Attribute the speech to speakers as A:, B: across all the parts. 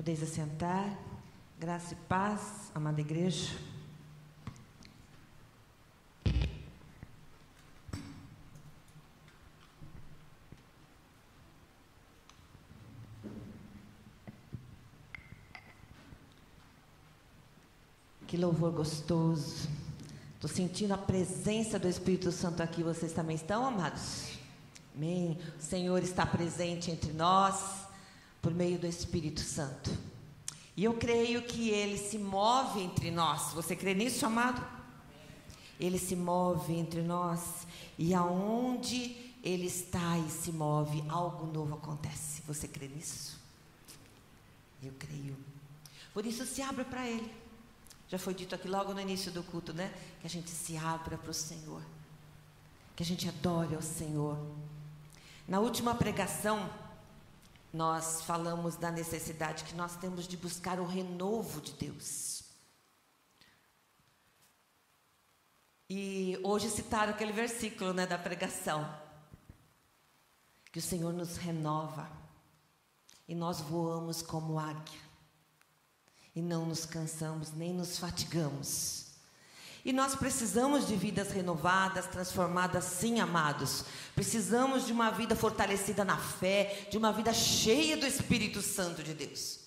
A: Podeis assentar. Graça e paz, amada igreja. Que louvor gostoso. Estou sentindo a presença do Espírito Santo aqui. Vocês também estão, amados? Amém. O Senhor está presente entre nós por meio do Espírito Santo. E eu creio que ele se move entre nós. Você crê nisso, amado? Ele se move entre nós e aonde ele está e se move, algo novo acontece. Você crê nisso? Eu creio. Por isso se abra para ele. Já foi dito aqui logo no início do culto, né? Que a gente se abra para o Senhor. Que a gente adore ao Senhor. Na última pregação, nós falamos da necessidade que nós temos de buscar o renovo de Deus. E hoje citaram aquele versículo né, da pregação. Que o Senhor nos renova. E nós voamos como águia. E não nos cansamos, nem nos fatigamos. E nós precisamos de vidas renovadas, transformadas, sim, amados. Precisamos de uma vida fortalecida na fé, de uma vida cheia do Espírito Santo de Deus.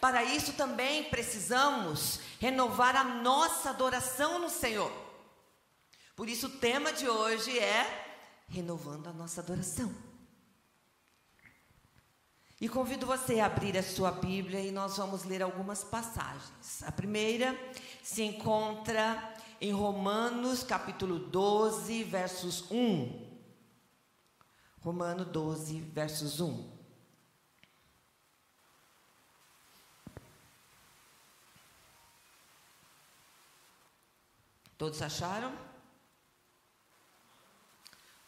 A: Para isso também precisamos renovar a nossa adoração no Senhor. Por isso o tema de hoje é renovando a nossa adoração. E convido você a abrir a sua Bíblia e nós vamos ler algumas passagens. A primeira se encontra em Romanos capítulo 12, versos 1. Romano 12, versos 1. Todos acharam?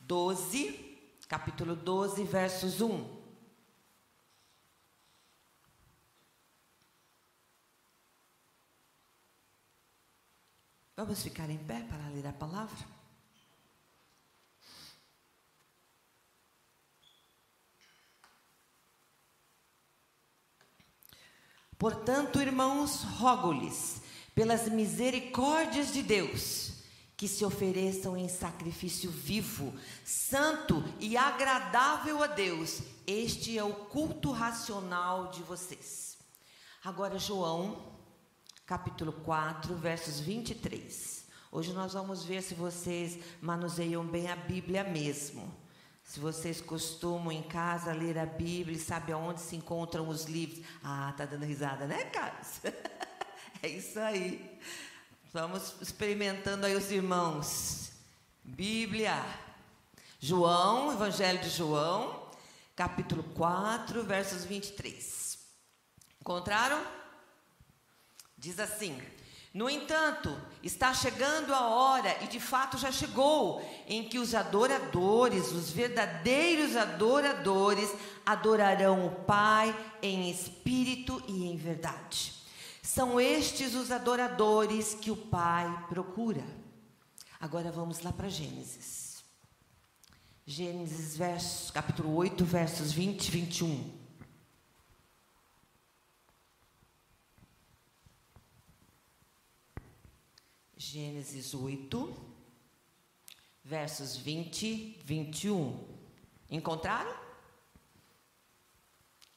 A: 12, capítulo 12, versos 1. Vamos ficar em pé para ler a palavra? Portanto, irmãos, rogo-lhes, pelas misericórdias de Deus, que se ofereçam em sacrifício vivo, santo e agradável a Deus. Este é o culto racional de vocês. Agora, João capítulo 4, versos 23. Hoje nós vamos ver se vocês manuseiam bem a Bíblia mesmo. Se vocês costumam em casa ler a Bíblia e sabem aonde se encontram os livros. Ah, tá dando risada, né, Carlos? é isso aí. Vamos experimentando aí os irmãos. Bíblia. João, Evangelho de João, capítulo 4, versos 23. Encontraram? Diz assim: No entanto, está chegando a hora, e de fato já chegou, em que os adoradores, os verdadeiros adoradores, adorarão o Pai em espírito e em verdade. São estes os adoradores que o Pai procura. Agora vamos lá para Gênesis. Gênesis, verso, capítulo 8, versos 20 e 21. Gênesis 8, versos 20, 21. Encontraram?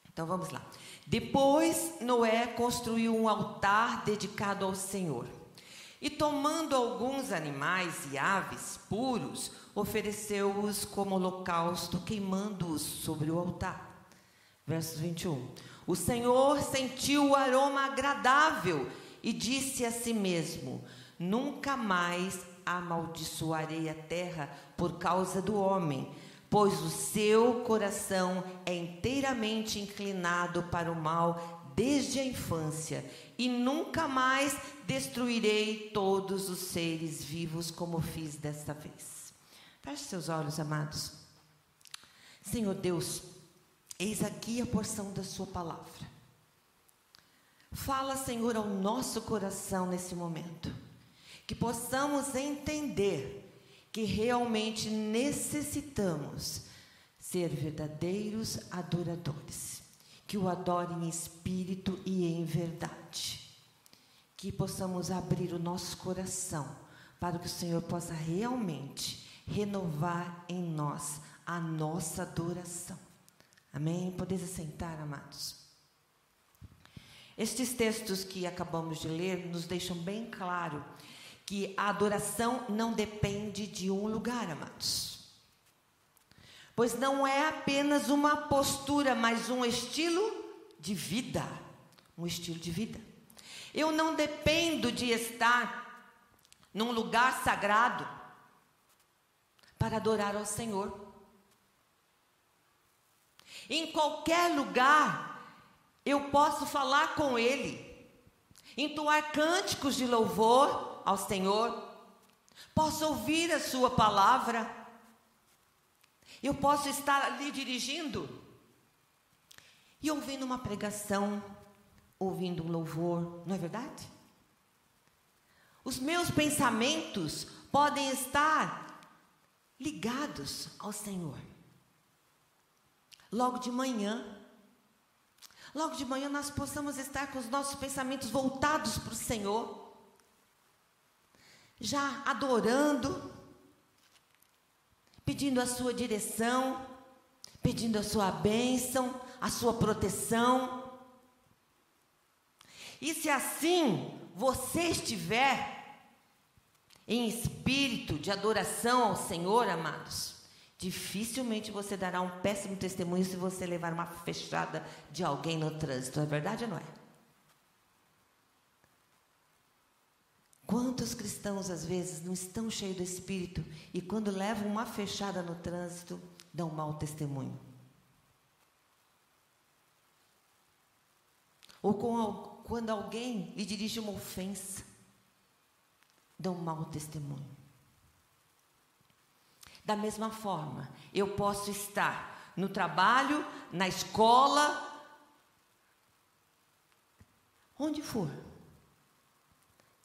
A: Então vamos lá. Depois Noé construiu um altar dedicado ao Senhor. E tomando alguns animais e aves puros, ofereceu-os como holocausto, queimando-os sobre o altar. Versos 21. O Senhor sentiu o aroma agradável e disse a si mesmo: Nunca mais amaldiçoarei a terra por causa do homem, pois o seu coração é inteiramente inclinado para o mal desde a infância, e nunca mais destruirei todos os seres vivos como fiz desta vez. Feche seus olhos, amados. Senhor Deus, eis aqui a porção da Sua palavra. Fala, Senhor, ao nosso coração nesse momento que possamos entender que realmente necessitamos ser verdadeiros adoradores. que o adorem em espírito e em verdade. Que possamos abrir o nosso coração para que o Senhor possa realmente renovar em nós a nossa adoração. Amém? Podeis assentar, amados. Estes textos que acabamos de ler nos deixam bem claro que a adoração não depende de um lugar, amados. Pois não é apenas uma postura, mas um estilo de vida. Um estilo de vida. Eu não dependo de estar num lugar sagrado para adorar ao Senhor. Em qualquer lugar eu posso falar com Ele, entoar cânticos de louvor ao Senhor, posso ouvir a Sua palavra, eu posso estar ali dirigindo e ouvindo uma pregação, ouvindo um louvor, não é verdade? Os meus pensamentos podem estar ligados ao Senhor. Logo de manhã, logo de manhã nós possamos estar com os nossos pensamentos voltados para o Senhor, já adorando, pedindo a sua direção, pedindo a sua bênção, a sua proteção. E se assim você estiver em espírito de adoração ao Senhor, amados, Dificilmente você dará um péssimo testemunho se você levar uma fechada de alguém no trânsito. É verdade ou não é? Quantos cristãos às vezes não estão cheios do Espírito e quando levam uma fechada no trânsito dão mau testemunho? Ou quando alguém lhe dirige uma ofensa, dão mau testemunho. Da mesma forma, eu posso estar no trabalho, na escola, onde for.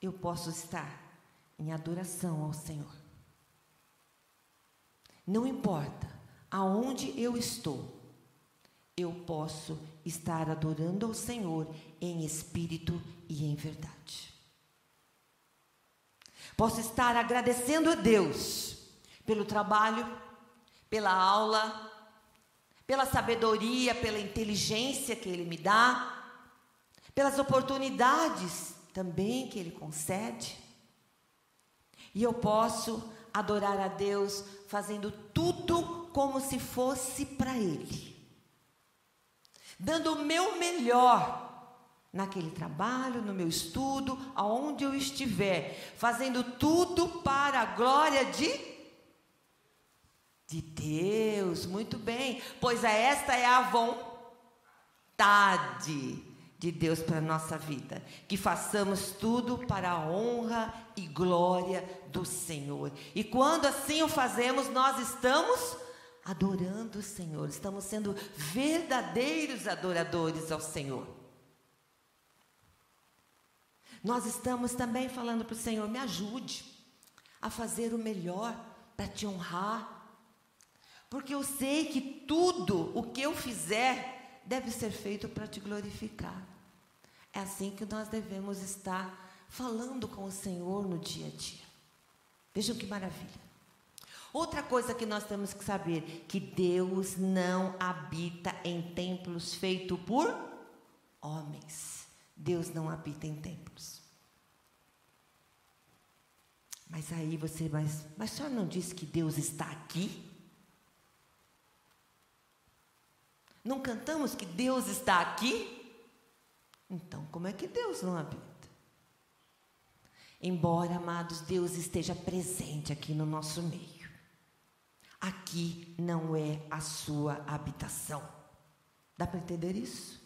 A: Eu posso estar em adoração ao Senhor. Não importa aonde eu estou, eu posso estar adorando ao Senhor em espírito e em verdade. Posso estar agradecendo a Deus pelo trabalho, pela aula, pela sabedoria, pela inteligência que Ele me dá, pelas oportunidades também que Ele concede. E eu posso adorar a Deus fazendo tudo como se fosse para Ele, dando o meu melhor naquele trabalho, no meu estudo, aonde eu estiver, fazendo tudo para a glória de de Deus, muito bem, pois esta é a vontade de Deus para a nossa vida, que façamos tudo para a honra e glória do Senhor. E quando assim o fazemos, nós estamos adorando o Senhor, estamos sendo verdadeiros adoradores ao Senhor. Nós estamos também falando para o Senhor: me ajude a fazer o melhor para te honrar, porque eu sei que tudo o que eu fizer deve ser feito para te glorificar. É assim que nós devemos estar falando com o Senhor no dia a dia. Vejam que maravilha. Outra coisa que nós temos que saber, que Deus não habita em templos feitos por homens. Deus não habita em templos. Mas aí você, mas, mas senhora não disse que Deus está aqui? Não cantamos que Deus está aqui? Então, como é que Deus não habita? Embora, amados, Deus esteja presente aqui no nosso meio, aqui não é a sua habitação. Dá para entender isso?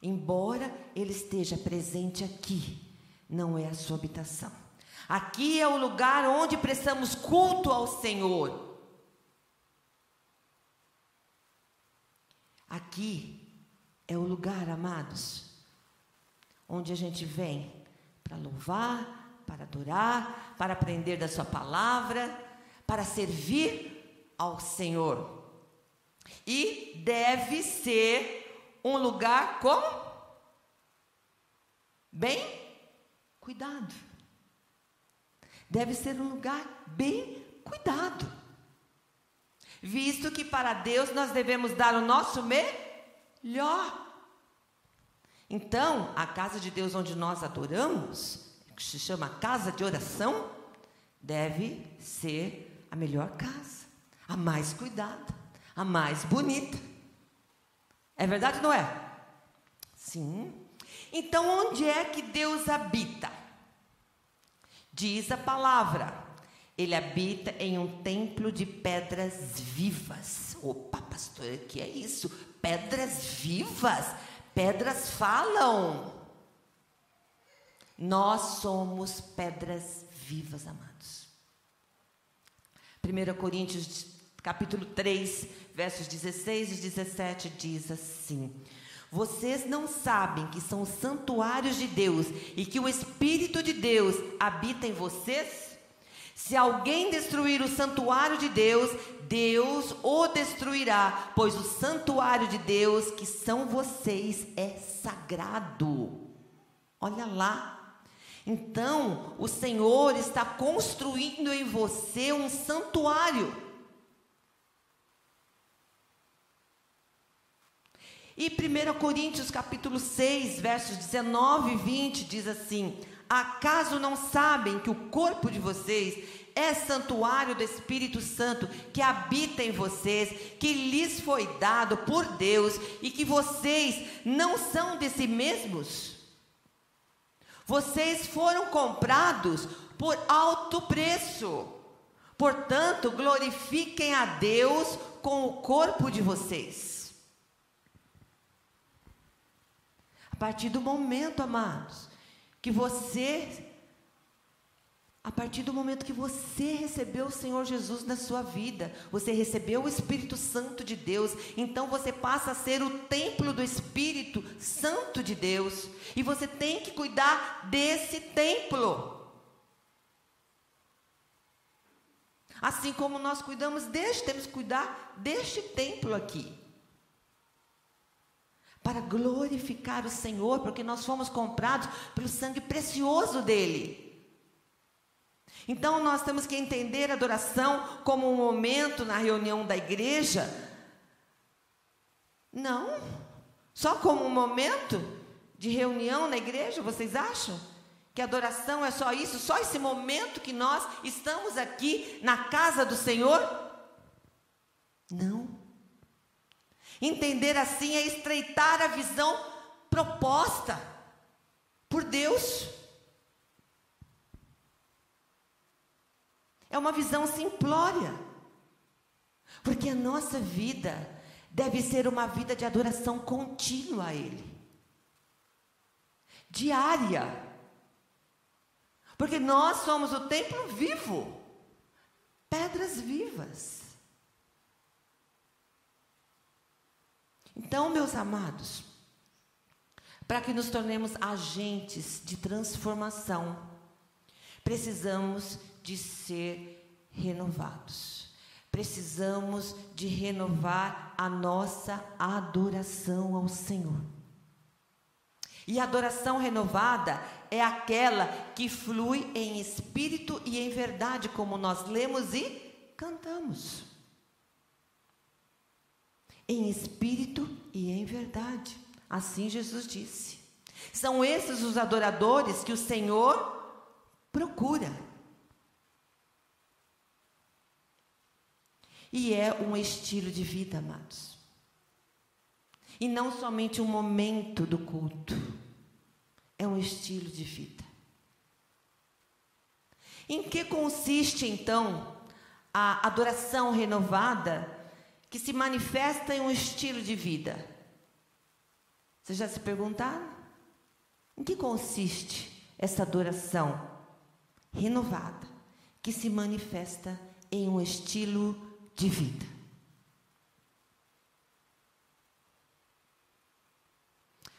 A: Embora Ele esteja presente aqui, não é a sua habitação. Aqui é o lugar onde prestamos culto ao Senhor. Aqui é o lugar, amados, onde a gente vem para louvar, para adorar, para aprender da Sua palavra, para servir ao Senhor. E deve ser um lugar como? Bem cuidado. Deve ser um lugar bem cuidado. Visto que para Deus nós devemos dar o nosso melhor. Então, a casa de Deus onde nós adoramos, que se chama casa de oração, deve ser a melhor casa, a mais cuidada, a mais bonita. É verdade, não é? Sim. Então, onde é que Deus habita? Diz a palavra, ele habita em um templo de pedras vivas. Opa, pastor, o que é isso? Pedras vivas? Pedras falam. Nós somos pedras vivas, amados. 1 Coríntios capítulo 3, versos 16 e 17 diz assim: Vocês não sabem que são santuários de Deus e que o Espírito de Deus habita em vocês? Se alguém destruir o santuário de Deus, Deus o destruirá, pois o santuário de Deus, que são vocês, é sagrado. Olha lá. Então, o Senhor está construindo em você um santuário. E 1 Coríntios capítulo 6, versos 19 e 20 diz assim: Acaso não sabem que o corpo de vocês é santuário do Espírito Santo que habita em vocês, que lhes foi dado por Deus e que vocês não são de si mesmos? Vocês foram comprados por alto preço. Portanto, glorifiquem a Deus com o corpo de vocês. A partir do momento, amados, que você, a partir do momento que você recebeu o Senhor Jesus na sua vida, você recebeu o Espírito Santo de Deus, então você passa a ser o templo do Espírito Santo de Deus, e você tem que cuidar desse templo. Assim como nós cuidamos deste, temos que cuidar deste templo aqui para glorificar o Senhor, porque nós fomos comprados pelo sangue precioso dele. Então nós temos que entender a adoração como um momento na reunião da igreja. Não, só como um momento de reunião na igreja, vocês acham? Que adoração é só isso, só esse momento que nós estamos aqui na casa do Senhor? Não. Entender assim é estreitar a visão proposta por Deus. É uma visão simplória. Porque a nossa vida deve ser uma vida de adoração contínua a Ele. Diária. Porque nós somos o templo vivo. Pedras vivas. Então, meus amados, para que nos tornemos agentes de transformação, precisamos de ser renovados. Precisamos de renovar a nossa adoração ao Senhor. E a adoração renovada é aquela que flui em espírito e em verdade, como nós lemos e cantamos em espírito e em verdade. Assim Jesus disse. São esses os adoradores que o Senhor procura. E é um estilo de vida, amados. E não somente um momento do culto, é um estilo de vida. Em que consiste então a adoração renovada que se manifesta em um estilo de vida. Vocês já se perguntaram? Em que consiste essa adoração renovada que se manifesta em um estilo de vida?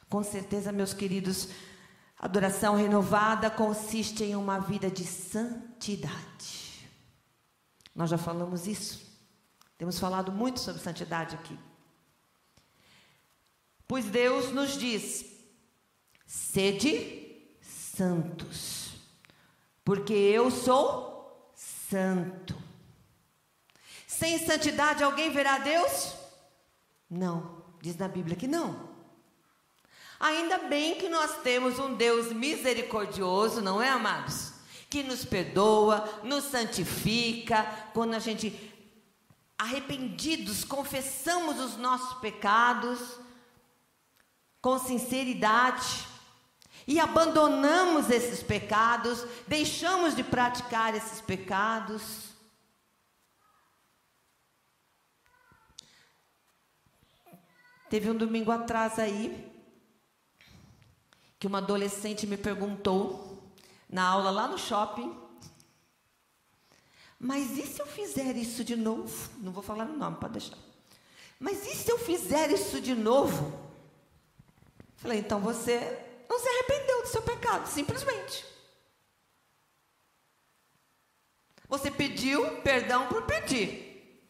A: Com certeza, meus queridos, adoração renovada consiste em uma vida de santidade. Nós já falamos isso. Temos falado muito sobre santidade aqui. Pois Deus nos diz: sede santos, porque eu sou santo. Sem santidade alguém verá Deus? Não, diz na Bíblia que não. Ainda bem que nós temos um Deus misericordioso, não é, amados? Que nos perdoa, nos santifica, quando a gente, arrependidos, confessamos os nossos pecados com sinceridade e abandonamos esses pecados, deixamos de praticar esses pecados. Teve um domingo atrás aí, que uma adolescente me perguntou, na aula lá no shopping, mas e se eu fizer isso de novo? Não vou falar o nome, pode deixar. Mas e se eu fizer isso de novo? Falei, então você não se arrependeu do seu pecado, simplesmente. Você pediu perdão por pedir,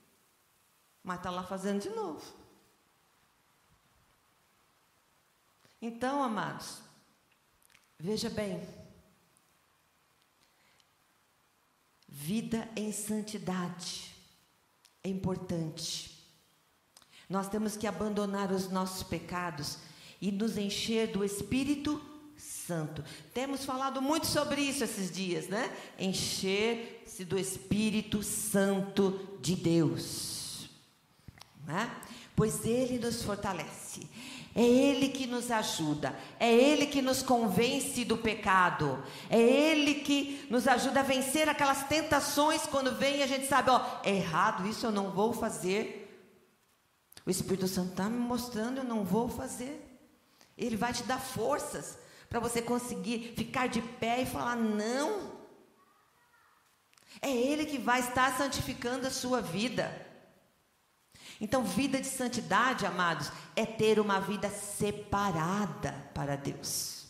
A: mas está lá fazendo de novo. Então, amados, veja bem, vida em santidade é importante. Nós temos que abandonar os nossos pecados e nos encher do Espírito Santo. Temos falado muito sobre isso esses dias, né? Encher-se do Espírito Santo de Deus. Né? Pois Ele nos fortalece. É Ele que nos ajuda, é Ele que nos convence do pecado, é Ele que nos ajuda a vencer aquelas tentações quando vem e a gente sabe, ó, é errado, isso eu não vou fazer. O Espírito Santo está me mostrando, eu não vou fazer. Ele vai te dar forças para você conseguir ficar de pé e falar não. É Ele que vai estar santificando a sua vida. Então, vida de santidade, amados, é ter uma vida separada para Deus,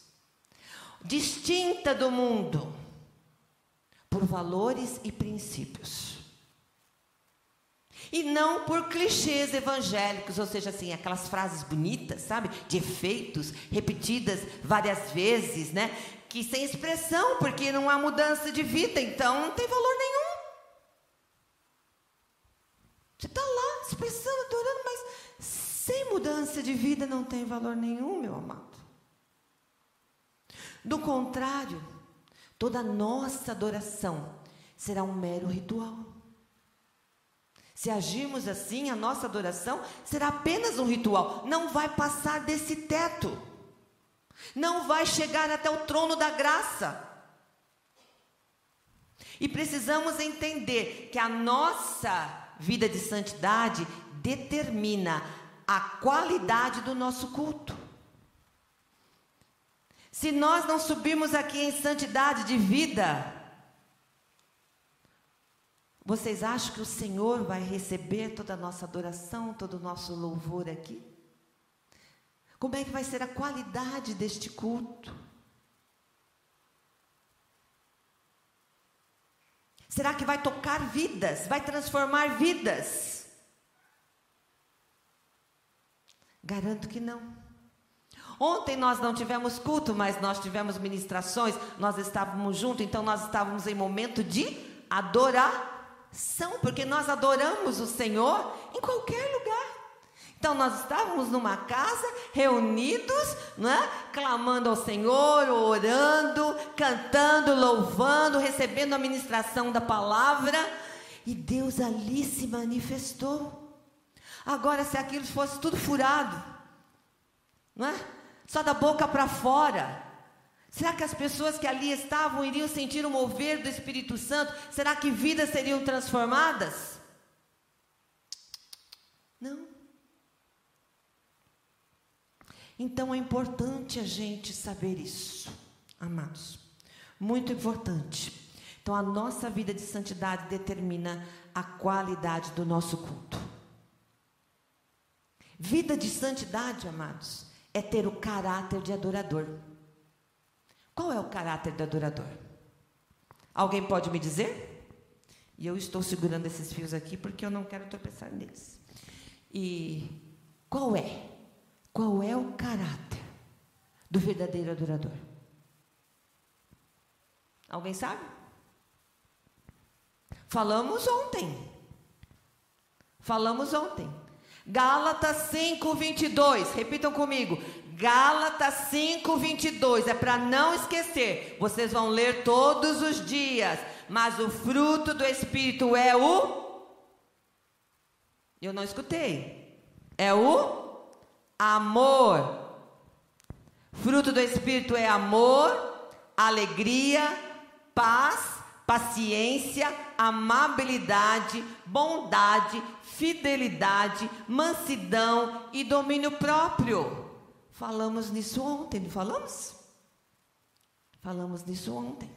A: distinta do mundo, por valores e princípios. E não por clichês evangélicos, ou seja, assim, aquelas frases bonitas, sabe? De efeitos, repetidas várias vezes, né? Que sem expressão, porque não há mudança de vida, então não tem valor nenhum. Você está lá, expressando, adorando, mas sem mudança de vida não tem valor nenhum, meu amado. Do contrário, toda nossa adoração será um mero ritual. Se agirmos assim, a nossa adoração será apenas um ritual, não vai passar desse teto, não vai chegar até o trono da graça. E precisamos entender que a nossa vida de santidade determina a qualidade do nosso culto. Se nós não subirmos aqui em santidade de vida, vocês acham que o Senhor vai receber toda a nossa adoração, todo o nosso louvor aqui? Como é que vai ser a qualidade deste culto? Será que vai tocar vidas? Vai transformar vidas? Garanto que não. Ontem nós não tivemos culto, mas nós tivemos ministrações, nós estávamos juntos, então nós estávamos em momento de adorar são, porque nós adoramos o Senhor em qualquer lugar. Então nós estávamos numa casa, reunidos, né, clamando ao Senhor, orando, cantando, louvando, recebendo a ministração da palavra, e Deus ali se manifestou. Agora, se aquilo fosse tudo furado, não é? Só da boca para fora, Será que as pessoas que ali estavam iriam sentir o mover do Espírito Santo? Será que vidas seriam transformadas? Não. Então é importante a gente saber isso, amados. Muito importante. Então a nossa vida de santidade determina a qualidade do nosso culto. Vida de santidade, amados, é ter o caráter de adorador. Qual é o caráter do adorador? Alguém pode me dizer? E eu estou segurando esses fios aqui porque eu não quero tropeçar neles. E qual é Qual é o caráter do verdadeiro adorador? Alguém sabe? Falamos ontem. Falamos ontem. Gálatas 5, 22. Repitam comigo. Gálatas 5, 22. É para não esquecer. Vocês vão ler todos os dias. Mas o fruto do Espírito é o. Eu não escutei. É o amor. Fruto do Espírito é amor, alegria, paz, paciência, amabilidade, bondade, fidelidade, mansidão e domínio próprio. Falamos nisso ontem, não falamos? Falamos nisso ontem.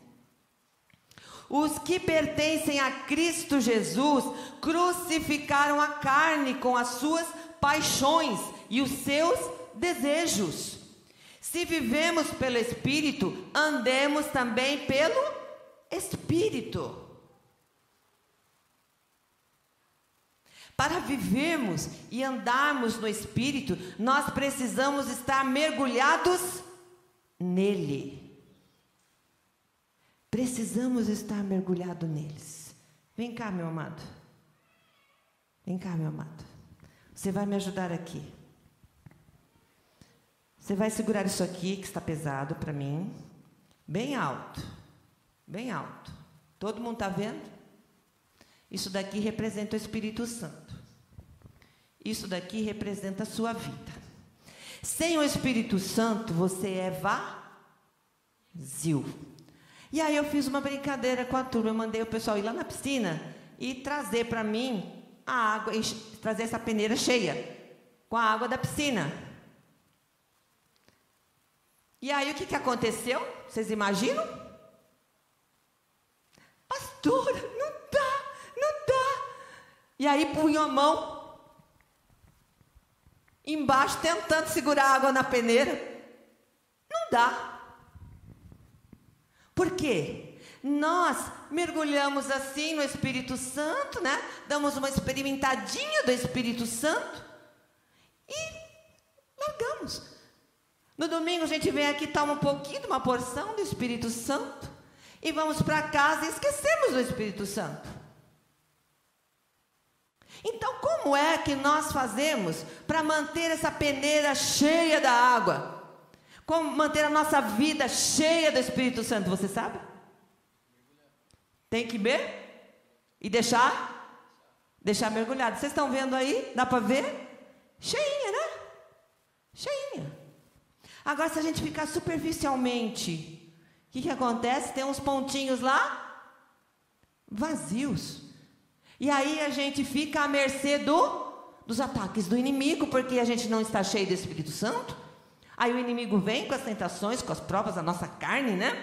A: Os que pertencem a Cristo Jesus crucificaram a carne com as suas paixões e os seus desejos. Se vivemos pelo Espírito, andemos também pelo Espírito. Para vivermos e andarmos no Espírito, nós precisamos estar mergulhados nele. Precisamos estar mergulhados neles. Vem cá, meu amado. Vem cá, meu amado. Você vai me ajudar aqui. Você vai segurar isso aqui, que está pesado para mim, bem alto. Bem alto. Todo mundo está vendo? Isso daqui representa o Espírito Santo. Isso daqui representa a sua vida. Sem o Espírito Santo, você é vazio. E aí eu fiz uma brincadeira com a turma, eu mandei o pessoal ir lá na piscina e trazer para mim a água, trazer essa peneira cheia com a água da piscina. E aí o que, que aconteceu? Vocês imaginam? Pastora, não dá, não dá. E aí punham a mão embaixo, tentando segurar a água na peneira. Não dá. Por quê? Nós mergulhamos assim no Espírito Santo, né? Damos uma experimentadinha do Espírito Santo e largamos. No domingo a gente vem aqui, toma um pouquinho uma porção do Espírito Santo e vamos para casa e esquecemos do Espírito Santo. Então, como é que nós fazemos para manter essa peneira cheia da água? Como manter a nossa vida cheia do Espírito Santo, você sabe? Tem que ver e deixar deixar mergulhado. Vocês estão vendo aí? Dá para ver? Cheinha, né? Cheinha. Agora, se a gente ficar superficialmente, o que, que acontece? Tem uns pontinhos lá vazios. E aí a gente fica à mercê do, dos ataques do inimigo, porque a gente não está cheio do Espírito Santo. Aí o inimigo vem com as tentações, com as provas da nossa carne, né?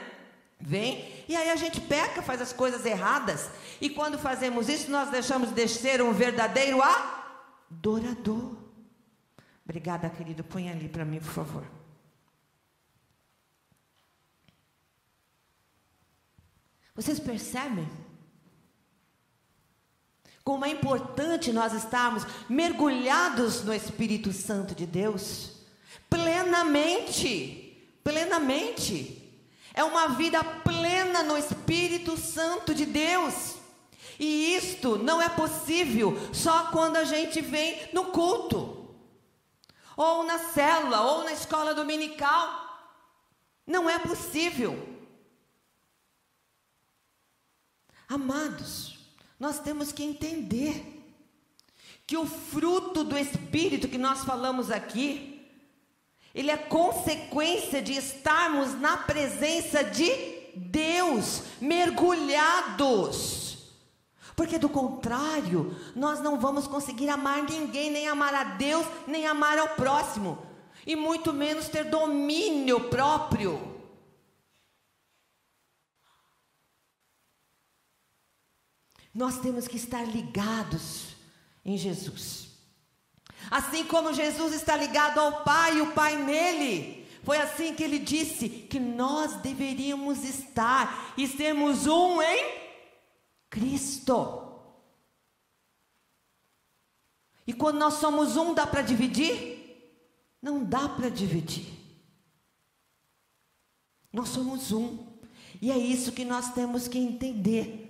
A: Vem, e aí a gente peca, faz as coisas erradas. E quando fazemos isso, nós deixamos de ser um verdadeiro adorador. Obrigada, querido. Põe ali para mim, por favor. Vocês percebem? Como é importante nós estarmos mergulhados no Espírito Santo de Deus plenamente, plenamente. É uma vida plena no Espírito Santo de Deus. E isto não é possível só quando a gente vem no culto, ou na célula, ou na escola dominical. Não é possível. Amados, nós temos que entender que o fruto do Espírito que nós falamos aqui, ele é consequência de estarmos na presença de Deus, mergulhados. Porque do contrário, nós não vamos conseguir amar ninguém, nem amar a Deus, nem amar ao próximo, e muito menos ter domínio próprio. Nós temos que estar ligados em Jesus. Assim como Jesus está ligado ao Pai e o Pai nele. Foi assim que ele disse que nós deveríamos estar e sermos um em Cristo. E quando nós somos um, dá para dividir? Não dá para dividir. Nós somos um. E é isso que nós temos que entender.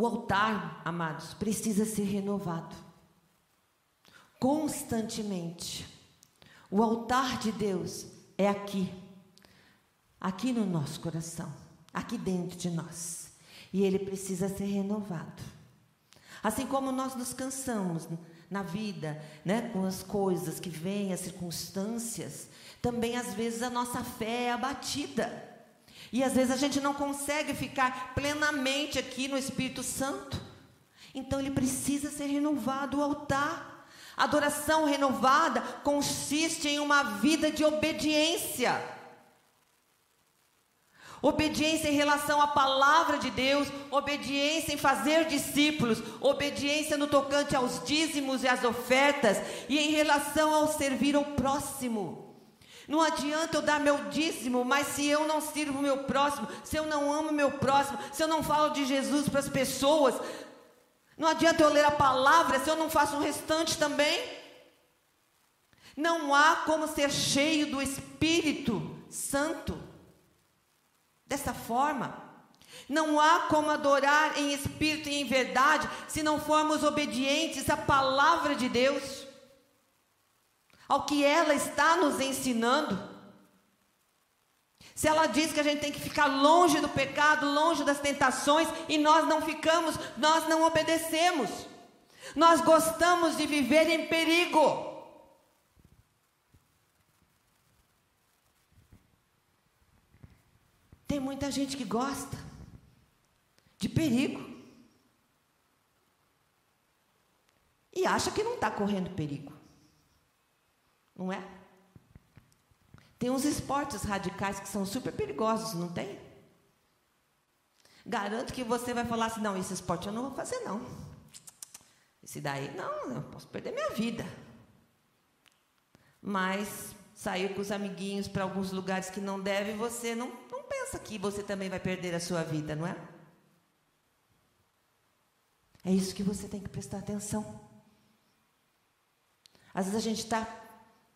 A: O altar, amados, precisa ser renovado constantemente. O altar de Deus é aqui, aqui no nosso coração, aqui dentro de nós. E ele precisa ser renovado. Assim como nós nos cansamos na vida, né, com as coisas que vêm, as circunstâncias, também às vezes a nossa fé é abatida. E às vezes a gente não consegue ficar plenamente aqui no Espírito Santo. Então ele precisa ser renovado o altar. Adoração renovada consiste em uma vida de obediência. Obediência em relação à palavra de Deus, obediência em fazer discípulos, obediência no tocante aos dízimos e às ofertas, e em relação ao servir ao próximo. Não adianta eu dar meu dízimo, mas se eu não sirvo o meu próximo, se eu não amo o meu próximo, se eu não falo de Jesus para as pessoas, não adianta eu ler a palavra se eu não faço o restante também. Não há como ser cheio do Espírito Santo dessa forma. Não há como adorar em espírito e em verdade se não formos obedientes à palavra de Deus ao que ela está nos ensinando. Se ela diz que a gente tem que ficar longe do pecado, longe das tentações, e nós não ficamos, nós não obedecemos. Nós gostamos de viver em perigo. Tem muita gente que gosta de perigo. E acha que não está correndo perigo não é? Tem uns esportes radicais que são super perigosos, não tem? Garanto que você vai falar assim: não, esse esporte eu não vou fazer, não. Esse daí, não, eu posso perder minha vida. Mas sair com os amiguinhos para alguns lugares que não deve, você não, não pensa que você também vai perder a sua vida, não é? É isso que você tem que prestar atenção. Às vezes a gente está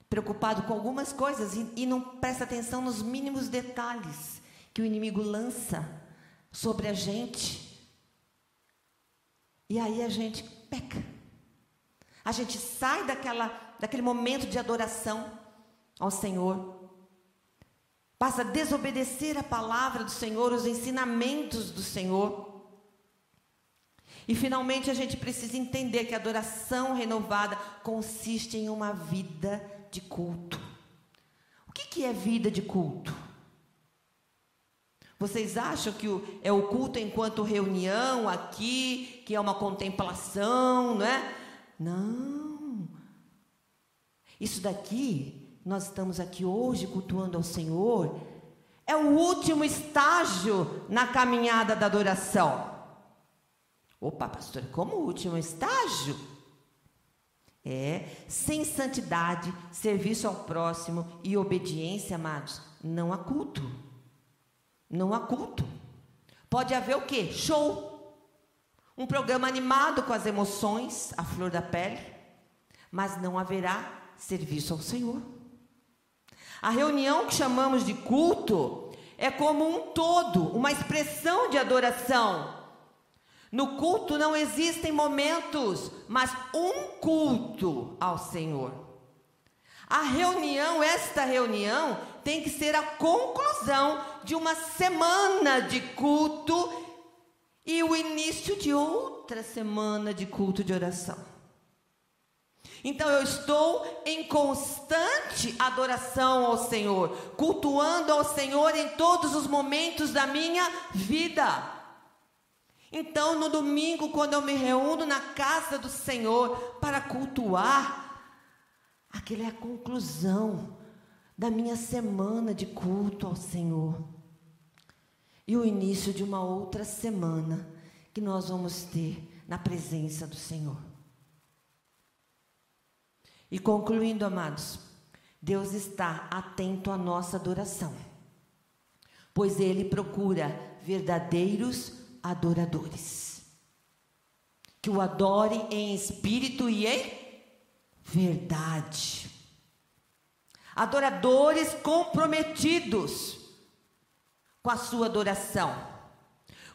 A: preocupado com algumas coisas e, e não presta atenção nos mínimos detalhes que o inimigo lança sobre a gente. E aí a gente peca. A gente sai daquela, daquele momento de adoração ao Senhor. Passa a desobedecer a palavra do Senhor, os ensinamentos do Senhor. E finalmente a gente precisa entender que a adoração renovada consiste em uma vida de culto. O que, que é vida de culto? Vocês acham que é o culto enquanto reunião aqui, que é uma contemplação, não é? Não. Isso daqui, nós estamos aqui hoje cultuando ao Senhor, é o último estágio na caminhada da adoração. Opa, pastor, como último estágio? É, sem santidade, serviço ao próximo e obediência, amados, não há culto. Não há culto. Pode haver o quê? Show. Um programa animado com as emoções, a flor da pele, mas não haverá serviço ao Senhor. A reunião que chamamos de culto é como um todo, uma expressão de adoração no culto não existem momentos, mas um culto ao Senhor. A reunião, esta reunião, tem que ser a conclusão de uma semana de culto e o início de outra semana de culto de oração. Então eu estou em constante adoração ao Senhor, cultuando ao Senhor em todos os momentos da minha vida. Então, no domingo, quando eu me reúno na casa do Senhor para cultuar, aquela é a conclusão da minha semana de culto ao Senhor. E o início de uma outra semana que nós vamos ter na presença do Senhor. E concluindo, amados, Deus está atento à nossa adoração, pois Ele procura verdadeiros adoradores. Que o adorem em espírito e em verdade. Adoradores comprometidos com a sua adoração,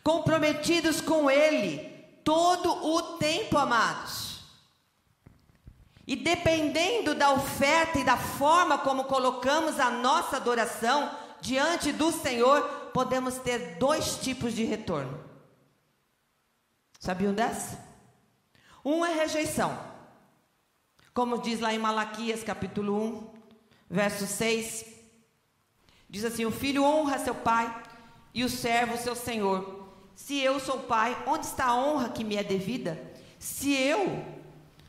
A: comprometidos com Ele todo o tempo, amados. E dependendo da oferta e da forma como colocamos a nossa adoração diante do Senhor, podemos ter dois tipos de retorno. Sabiam dessa? Um é rejeição. Como diz lá em Malaquias capítulo 1, verso 6. Diz assim: O filho honra seu pai e o servo seu senhor. Se eu sou pai, onde está a honra que me é devida? Se eu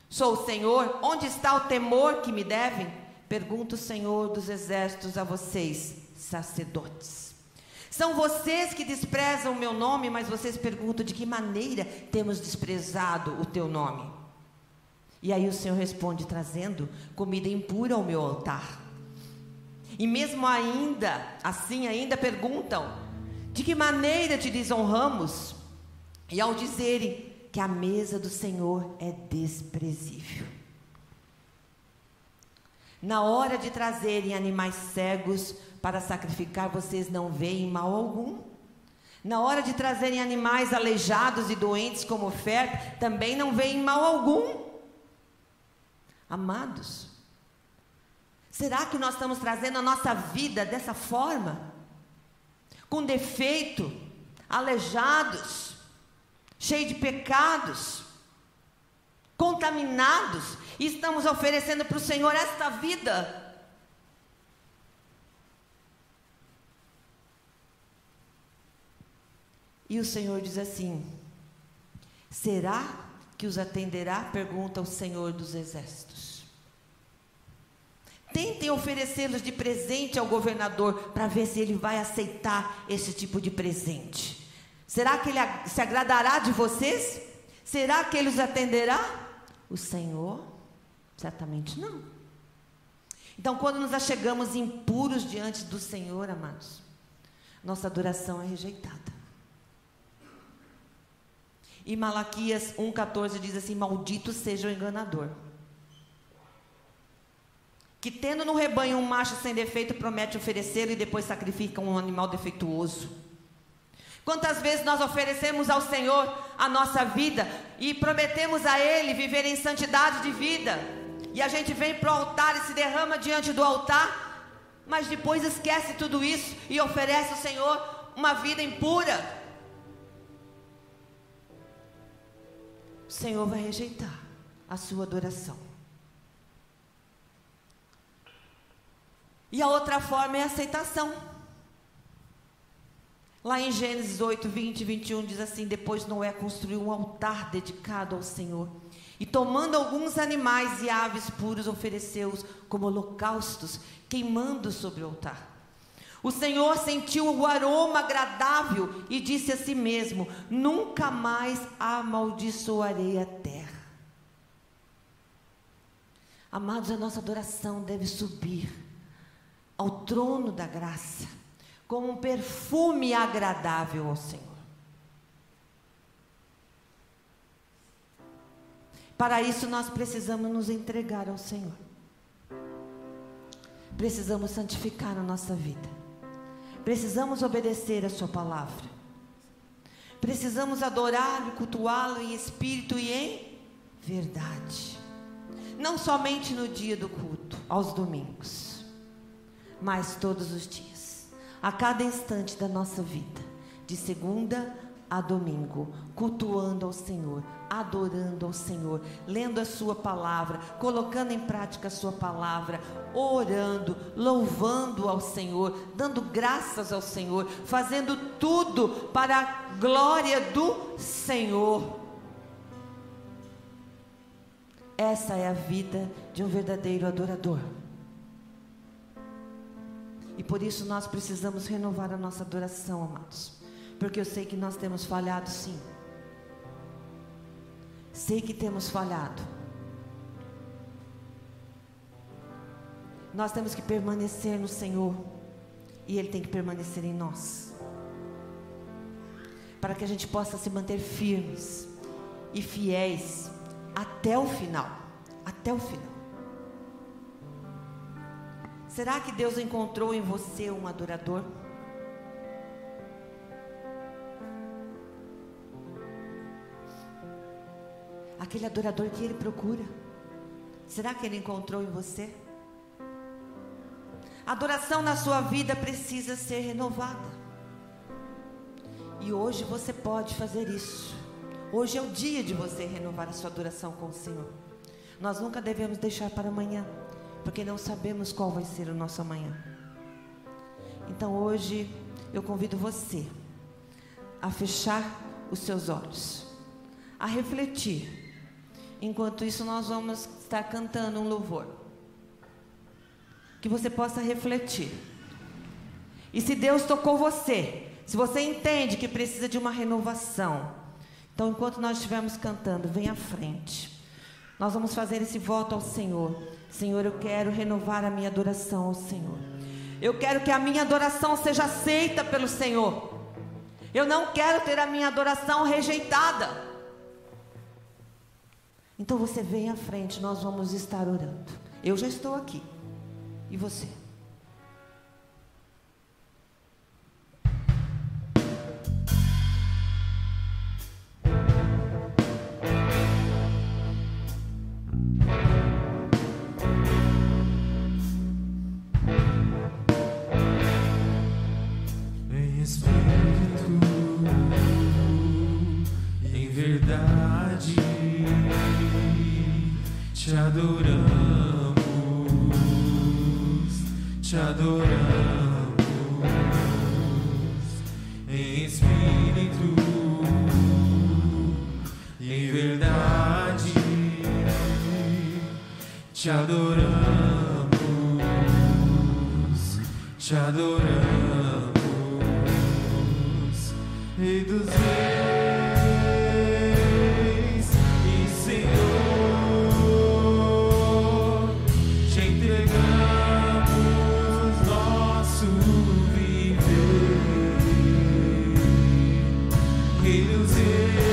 A: sou o Senhor, onde está o temor que me devem? Pergunta o Senhor dos exércitos a vocês, sacerdotes. São vocês que desprezam o meu nome, mas vocês perguntam de que maneira temos desprezado o teu nome. E aí o Senhor responde, trazendo comida impura ao meu altar. E mesmo ainda, assim ainda perguntam, de que maneira te desonramos? E ao dizerem que a mesa do Senhor é desprezível. Na hora de trazerem animais cegos para sacrificar, vocês não veem mal algum. Na hora de trazerem animais aleijados e doentes como oferta, também não veem mal algum. Amados, será que nós estamos trazendo a nossa vida dessa forma? Com defeito, aleijados, cheios de pecados, contaminados, e estamos oferecendo para o Senhor esta vida E o Senhor diz assim: Será que os atenderá? Pergunta o Senhor dos Exércitos. Tentem oferecê-los de presente ao governador para ver se ele vai aceitar esse tipo de presente. Será que ele se agradará de vocês? Será que ele os atenderá? O Senhor? Certamente não. Então, quando nos achegamos impuros diante do Senhor, amados, nossa adoração é rejeitada. E Malaquias 1,14 diz assim: Maldito seja o enganador. Que tendo no rebanho um macho sem defeito, promete oferecê-lo e depois sacrifica um animal defeituoso. Quantas vezes nós oferecemos ao Senhor a nossa vida e prometemos a Ele viver em santidade de vida, e a gente vem para o altar e se derrama diante do altar, mas depois esquece tudo isso e oferece ao Senhor uma vida impura, o Senhor vai rejeitar a sua adoração. E a outra forma é a aceitação. Lá em Gênesis 8, 20 e 21 diz assim: Depois Noé construiu um altar dedicado ao Senhor. E tomando alguns animais e aves puros, ofereceu-os como holocaustos, queimando sobre o altar. O Senhor sentiu o aroma agradável e disse a si mesmo: Nunca mais amaldiçoarei a terra. Amados, a nossa adoração deve subir ao trono da graça, como um perfume agradável ao Senhor. Para isso, nós precisamos nos entregar ao Senhor. Precisamos santificar a nossa vida. Precisamos obedecer a Sua palavra. Precisamos adorá-lo e cultuá-lo em espírito e em verdade. Não somente no dia do culto, aos domingos, mas todos os dias, a cada instante da nossa vida, de segunda a domingo, cultuando ao Senhor, adorando ao Senhor, lendo a Sua palavra, colocando em prática a Sua palavra, orando, louvando ao Senhor, dando graças ao Senhor, fazendo tudo para a glória do Senhor. Essa é a vida de um verdadeiro adorador. E por isso nós precisamos renovar a nossa adoração, amados porque eu sei que nós temos falhado sim. Sei que temos falhado. Nós temos que permanecer no Senhor e Ele tem que permanecer em nós, para que a gente possa se manter firmes e fiéis até o final. Até o final.
B: Será que Deus encontrou em você um adorador? Aquele adorador que ele procura. Será que ele encontrou em você? A adoração na sua vida precisa ser renovada. E hoje você pode fazer isso. Hoje é o dia de você renovar a sua adoração com o Senhor. Nós nunca devemos deixar para amanhã, porque não sabemos qual vai ser o nosso amanhã. Então hoje eu convido você a fechar os seus olhos, a refletir. Enquanto isso, nós vamos estar cantando um louvor. Que você possa refletir. E se Deus tocou você, se você entende que precisa de uma renovação, então enquanto nós estivermos cantando, vem à frente. Nós vamos fazer esse voto ao Senhor. Senhor, eu quero renovar a minha adoração ao Senhor. Eu quero que a minha adoração seja aceita pelo Senhor. Eu não quero ter a minha adoração rejeitada. Então você vem à frente, nós vamos estar orando. Eu já estou aqui. E você?
A: Espírito Te adoramos, te adoramos em espírito e em verdade. Te adoramos, te adoramos. filhos e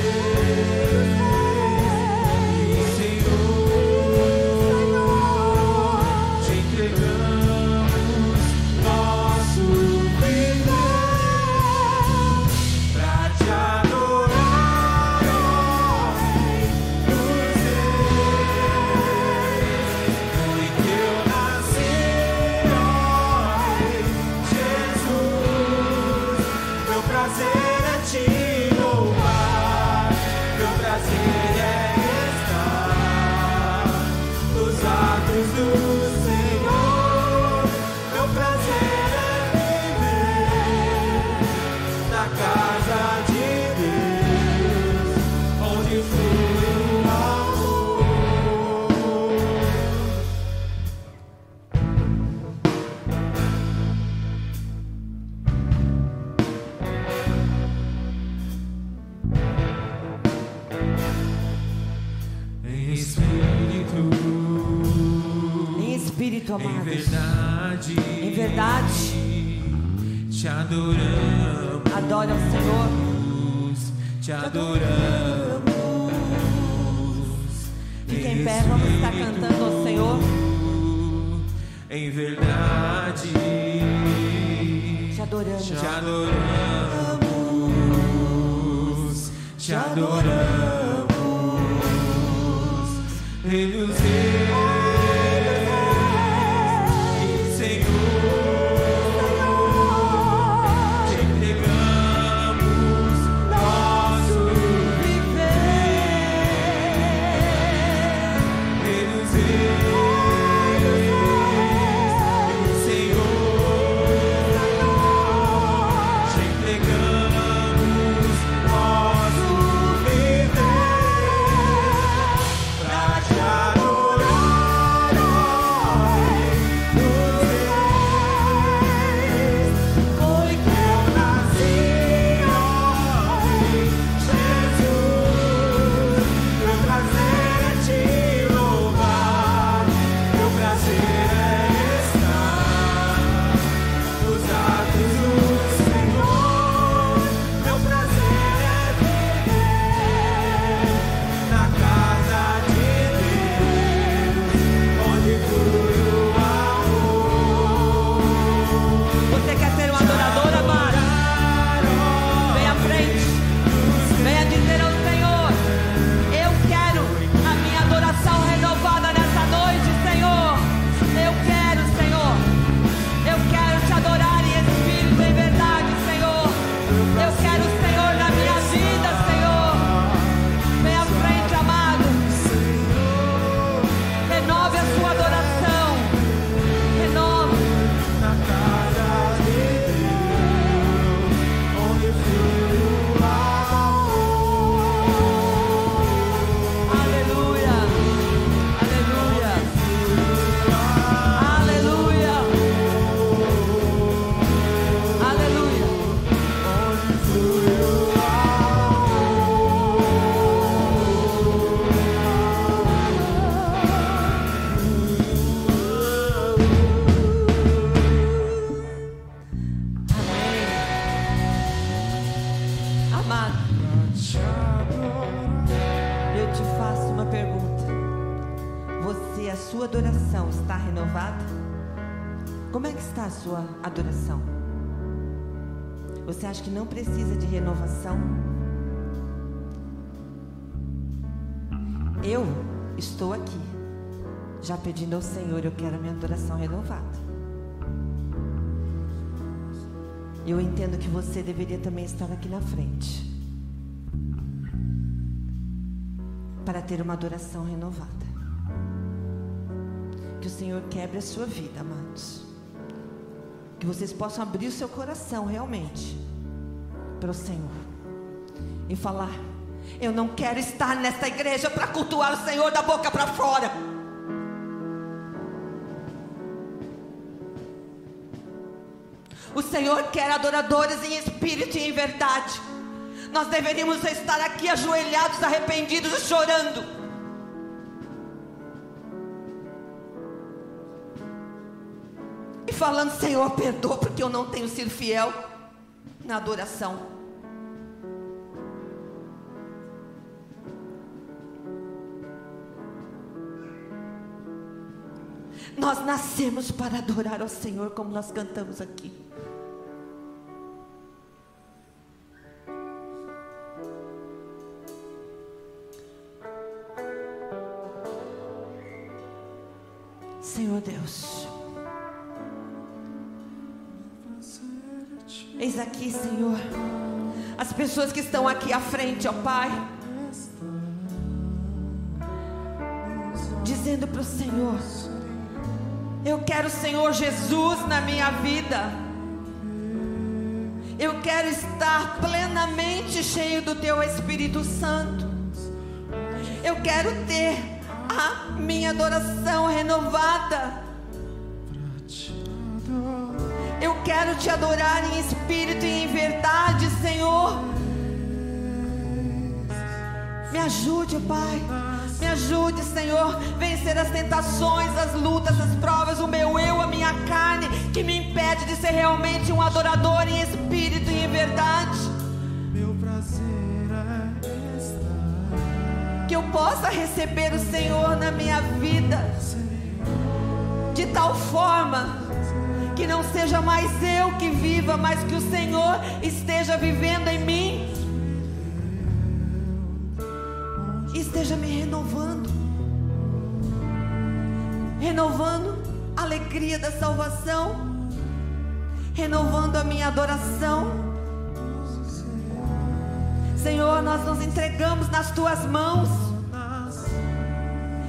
A: já pedindo ao Senhor, eu quero a minha adoração renovada. Eu entendo que você deveria também estar aqui na frente. Para ter uma adoração renovada. Que o Senhor quebre a sua vida, amados. Que vocês possam abrir o seu coração realmente para o Senhor e falar: Eu não quero estar nesta igreja para cultuar o Senhor da boca para fora. O Senhor quer adoradores em espírito e em verdade. Nós deveríamos estar aqui ajoelhados, arrependidos e chorando. E falando, Senhor, perdoa porque eu não tenho sido fiel na adoração. Nós nascemos para adorar ao Senhor, como nós cantamos aqui. Senhor Deus. Eis aqui, Senhor, as pessoas que estão aqui à frente, ó Pai, dizendo para o Senhor: Eu quero, Senhor Jesus, na minha vida. Eu quero estar plenamente cheio do Teu Espírito Santo. Eu quero ter a minha adoração renovada. Eu quero te adorar em espírito e em verdade, Senhor. Me ajude, Pai. Ajude, Senhor, vencer as tentações, as lutas, as provas, o meu eu, a minha carne, que me impede de ser realmente um adorador em espírito e em verdade. Meu prazer que eu possa receber o Senhor na minha vida, de tal forma que não seja mais eu que viva, mas que o Senhor esteja vivendo em mim, renovando a alegria da salvação, renovando a minha adoração Senhor, nós nos entregamos nas tuas mãos.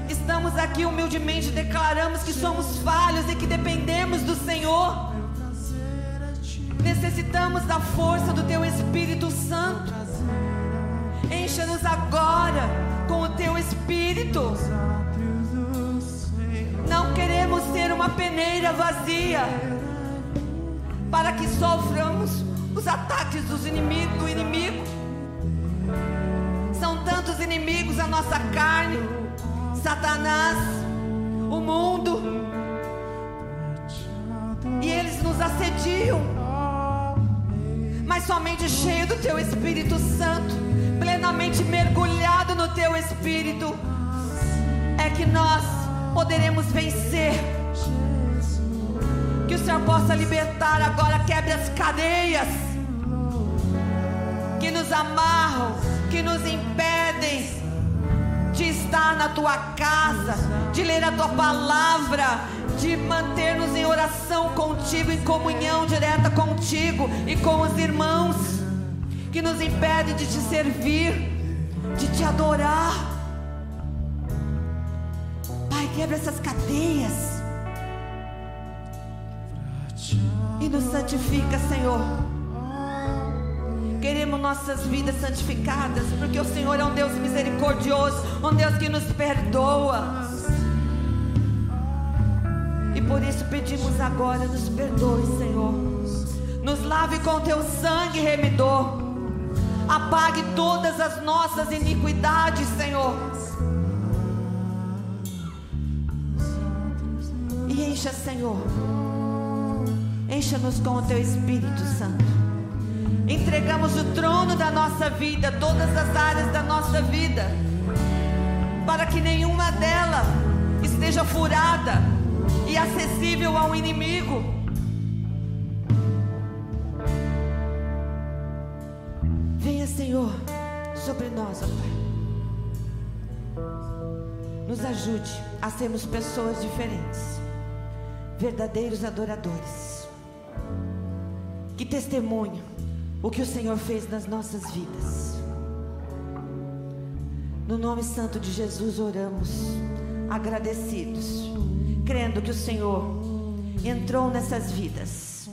A: Estamos aqui humildemente declaramos que somos falhos e que dependemos do Senhor. Necessitamos da força do teu Espírito Santo. Encha-nos agora com o teu Espírito. Queremos ser uma peneira vazia para que soframos os ataques dos inimigos, do inimigo. São tantos inimigos a nossa carne, Satanás, o mundo, e eles nos assediam. Mas somente cheio do Teu Espírito Santo, plenamente mergulhado no Teu Espírito, é que nós poderemos vencer. Que o Senhor possa libertar agora, quebre as cadeias que nos amarram, que nos impedem de estar na tua casa, de ler a tua palavra, de manter-nos em oração contigo, em comunhão direta contigo e com os irmãos, que nos impedem de te servir, de te adorar. Quebra essas cadeias e nos santifica, Senhor. Queremos nossas vidas santificadas, porque o Senhor é um Deus misericordioso, um Deus que nos perdoa. E por isso pedimos agora, nos perdoe, Senhor. Nos lave com teu sangue remidor. Apague todas as nossas iniquidades, Senhor. Encha, Senhor. Encha-nos com o teu Espírito Santo. Entregamos o trono da nossa vida, todas as áreas da nossa vida, para que nenhuma delas esteja furada, e acessível ao inimigo. Venha, Senhor, sobre nós, ó Pai. Nos ajude a sermos pessoas diferentes, verdadeiros adoradores, que testemunham o que o Senhor fez nas nossas vidas. No nome santo de Jesus oramos, agradecidos, crendo que o Senhor entrou nessas vidas,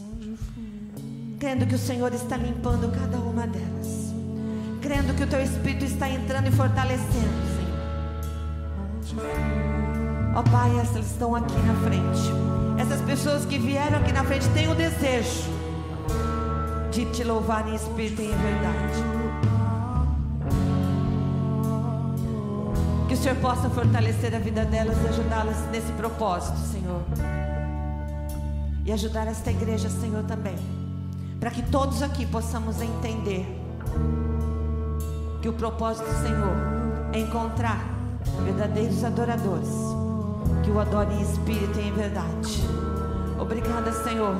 A: crendo que o Senhor está limpando cada uma delas, crendo que o Teu Espírito está entrando e fortalecendo, Senhor. Ó oh, Pai, essas estão aqui na frente. Essas pessoas que vieram aqui na frente têm o desejo de te louvar em espírito e em verdade. Que o Senhor possa fortalecer a vida delas e ajudá-las nesse propósito, Senhor. E ajudar esta igreja, Senhor, também. Para que todos aqui possamos entender que o propósito do Senhor é encontrar verdadeiros adoradores que o adorem em espírito e em verdade. Obrigada, Senhor,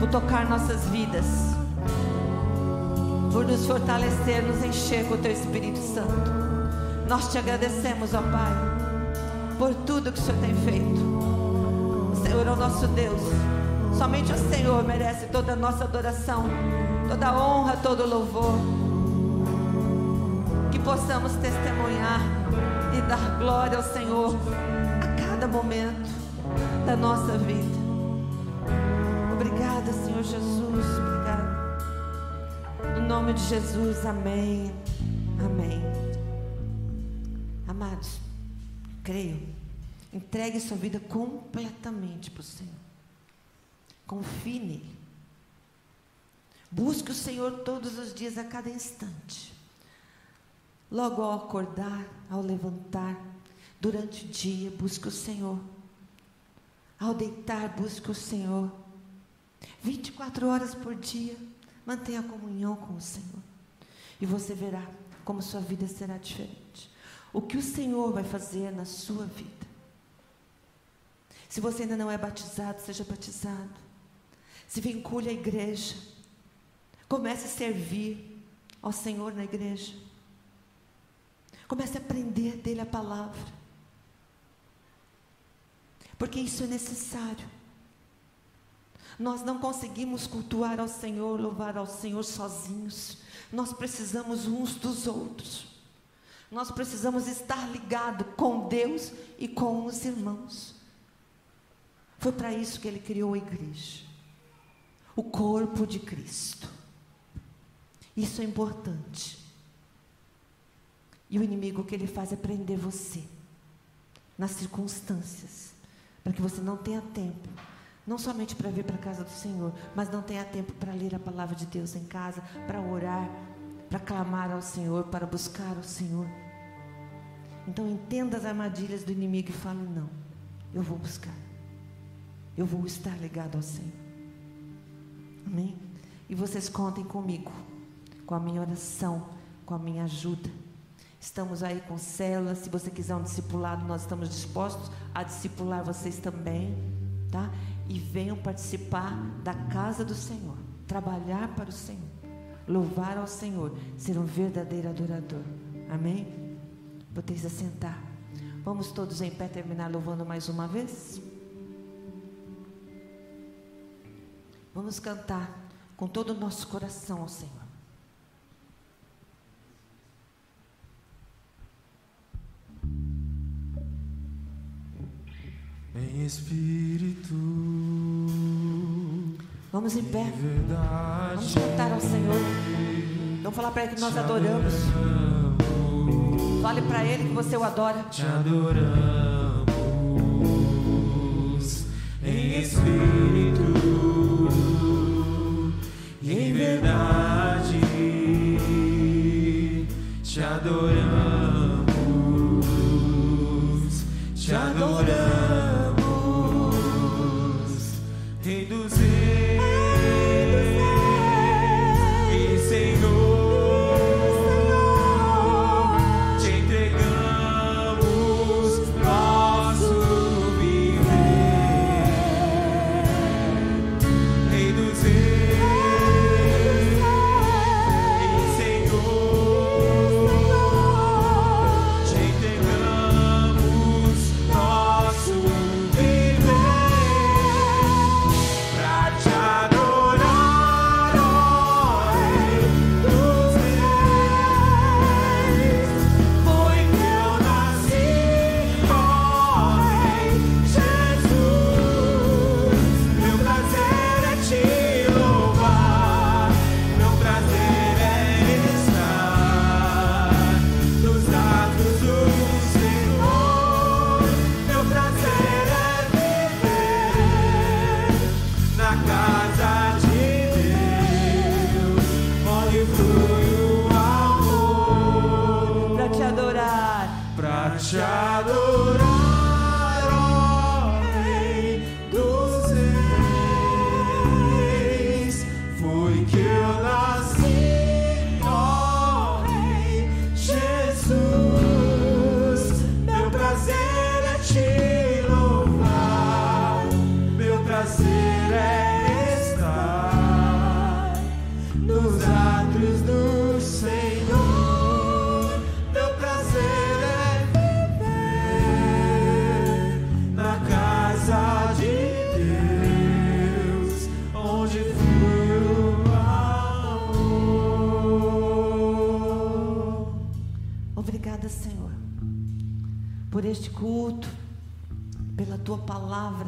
A: por tocar nossas vidas por nos fortalecer, nos encher com o Teu Espírito Santo. Nós te agradecemos, ó Pai, por tudo que o Senhor tem feito. O Senhor é o nosso Deus. Somente o Senhor merece toda a nossa adoração, toda a honra, todo o louvor. Que possamos testemunhar e dar glória ao Senhor momento da nossa vida. Obrigada, Senhor Jesus nome de Jesus, amém. Amém. Amados, creio. Entregue sua vida completamente para o Senhor. Confie nele. Busque o Senhor todos os dias, a cada instante. Logo ao acordar, ao levantar, durante o dia, busque o Senhor. Ao deitar, busque o Senhor. 24 horas por dia. Mantenha a comunhão com o Senhor. E você verá como sua vida será diferente. O que o Senhor vai fazer na sua vida. Se você ainda não é batizado, seja batizado. Se vincule à igreja. Comece a servir ao Senhor na igreja. Comece a aprender dele a palavra. Porque isso é necessário. Nós não conseguimos cultuar ao Senhor, louvar ao Senhor sozinhos. Nós precisamos uns dos outros. Nós precisamos estar ligados com Deus e com os irmãos. Foi para isso que ele criou a igreja. O corpo de Cristo. Isso é importante. E o inimigo que ele faz é prender você nas circunstâncias, para que você não tenha tempo não somente para vir para a casa do Senhor, mas não tenha tempo para ler a palavra de Deus em casa, para orar, para clamar ao Senhor, para buscar o Senhor. Então entenda as armadilhas do inimigo e fale: não, eu vou buscar. Eu vou estar ligado ao Senhor. Amém? E vocês contem comigo, com a minha oração, com a minha ajuda. Estamos aí com células. Se você quiser um discipulado, nós estamos dispostos a discipular vocês também. Tá? e venham participar da casa do Senhor, trabalhar para o Senhor, louvar ao Senhor, ser um verdadeiro adorador. Amém? Podeis assentar. Vamos todos em pé terminar louvando mais uma vez? Vamos cantar com todo o nosso coração ao Senhor.
B: Em espírito.
A: Vamos em pé. Vamos cantar ao Senhor. Vamos falar para Ele que nós adoramos. Fale para Ele que você o adora.
B: Te adoramos em espírito e em verdade. Te adoramos. Te adoramos.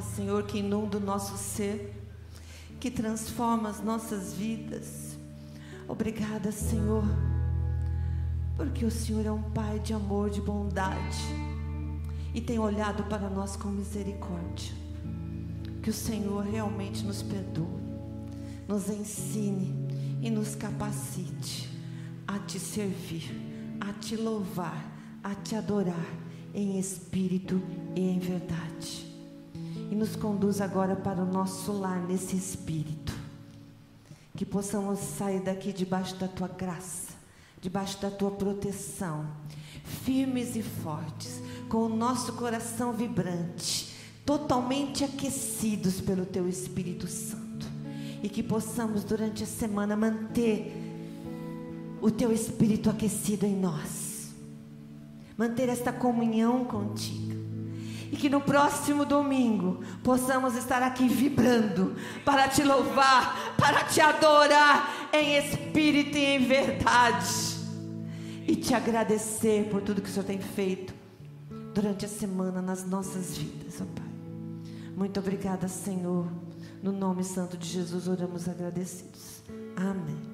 A: Senhor, que inunda o nosso ser, que transforma as nossas vidas. Obrigada, Senhor, porque o Senhor é um Pai de amor, de bondade e tem olhado para nós com misericórdia. Que o Senhor realmente nos perdoe, nos ensine e nos capacite a te servir, a te louvar, a te adorar em espírito e em verdade. E nos conduz agora para o nosso lar nesse espírito. Que possamos sair daqui debaixo da tua graça, debaixo da tua proteção, firmes e fortes, com o nosso coração vibrante, totalmente aquecidos pelo teu Espírito Santo. E que possamos durante a semana manter o teu espírito aquecido em nós. Manter esta comunhão contigo. E que no próximo domingo possamos estar aqui vibrando para te louvar, para te adorar em espírito e em verdade. E te agradecer por tudo que o Senhor tem feito durante a semana nas nossas vidas, ó Pai. Muito obrigada, Senhor. No nome santo de Jesus oramos agradecidos. Amém.